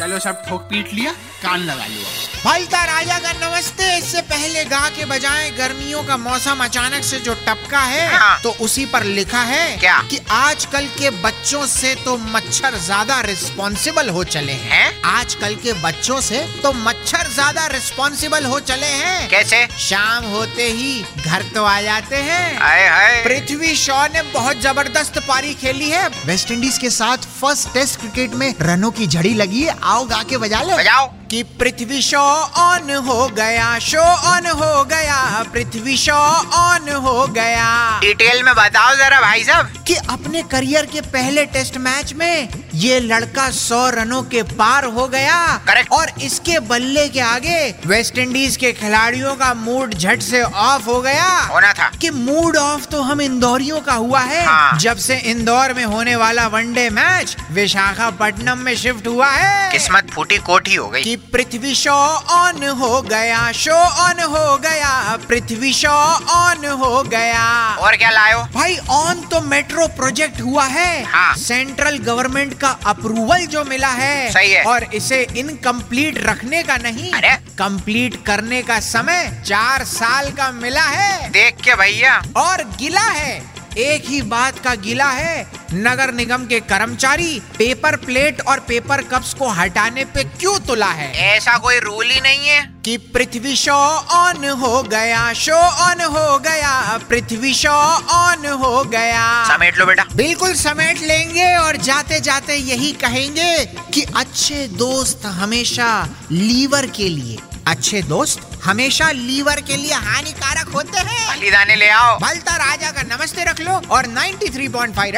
चलो सब ठोक पीट लिया कान लगा लिया। भलता राजा का नमस्ते इससे पहले गा के बजाय गर्मियों का मौसम अचानक से जो टपका है हाँ। तो उसी पर लिखा है क्या? कि आजकल के बच्चों से तो मच्छर ज़्यादा रिस्पॉन्सिबल हो चले हैं। हैं? आजकल के बच्चों से तो मच्छर ज़्यादा रिस्पॉन्सिबल हो चले हैं। कैसे? शाम होते ही घर तो आ जाते हैं। पृथ्वी शॉ ने बहुत ज़बरदस्त पारी खेली है। वेस्ट इंडीज के साथ फ़र्स्ट टेस्ट क्रिकेट में रनों की झड़ी लगी है। आओ गा के बजा ले। बजाओ। कि पृथ्वी शो ऑन हो गया शो ऑन हो गया। पृथ्वी शॉ ऑन हो गया। डिटेल में बताओ जरा भाई साहब। कि अपने करियर के पहले टेस्ट मैच में ये लड़का सौ रनों के पार हो गया। Correct. और इसके बल्ले के आगे वेस्ट इंडीज के खिलाड़ियों का मूड झट से ऑफ़ हो गया। होना था। कि मूड ऑफ़ तो हम इंदौरियों का हुआ है। हाँ। जब से इंदौर में होने वाला वनडे मैच विशाखापट्टनम में शिफ्ट हुआ है। किस्मत फूटी कोठी हो गई। कि पृथ्वी शो ऑन हो गया शो ऑन हो गया। पृथ्वी शो ऑन हो गया और क्या लायो भाई ऑन तो मेट्रो प्रोजेक्ट हुआ है हाँ। सेंट्रल गवर्नमेंट का अप्रूवल जो मिला है सही है। और इसे इनकम्प्लीट रखने का नहीं अरे? कंप्लीट करने का समय चार साल का मिला है देख के भैया और गिला है एक ही बात का गिला है नगर निगम के कर्मचारी पेपर प्लेट और पेपर कप्स को हटाने पे क्यों तुला है? ऐसा कोई रूल ही नहीं है। कि पृथ्वी शो ऑन हो गया शो ऑन हो गया पृथ्वी शो ऑन हो गया। समेट लो बेटा। बिल्कुल समेट लेंगे और जाते जाते यही कहेंगे कि अच्छे दोस्त हमेशा लीवर के लिए अच्छे दोस्त हमेशा लीवर के लिए हानिकारक होते हैं। बलिदाने ले आओ। भलता राजा का नमस्ते रख लो और 93.5 थ्री पॉइंट फाइव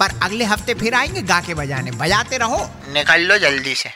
पर अगले हफ़्ते फिर आएँगे गा के बजाने। बजाते रहो। निकल लो जल्दी से।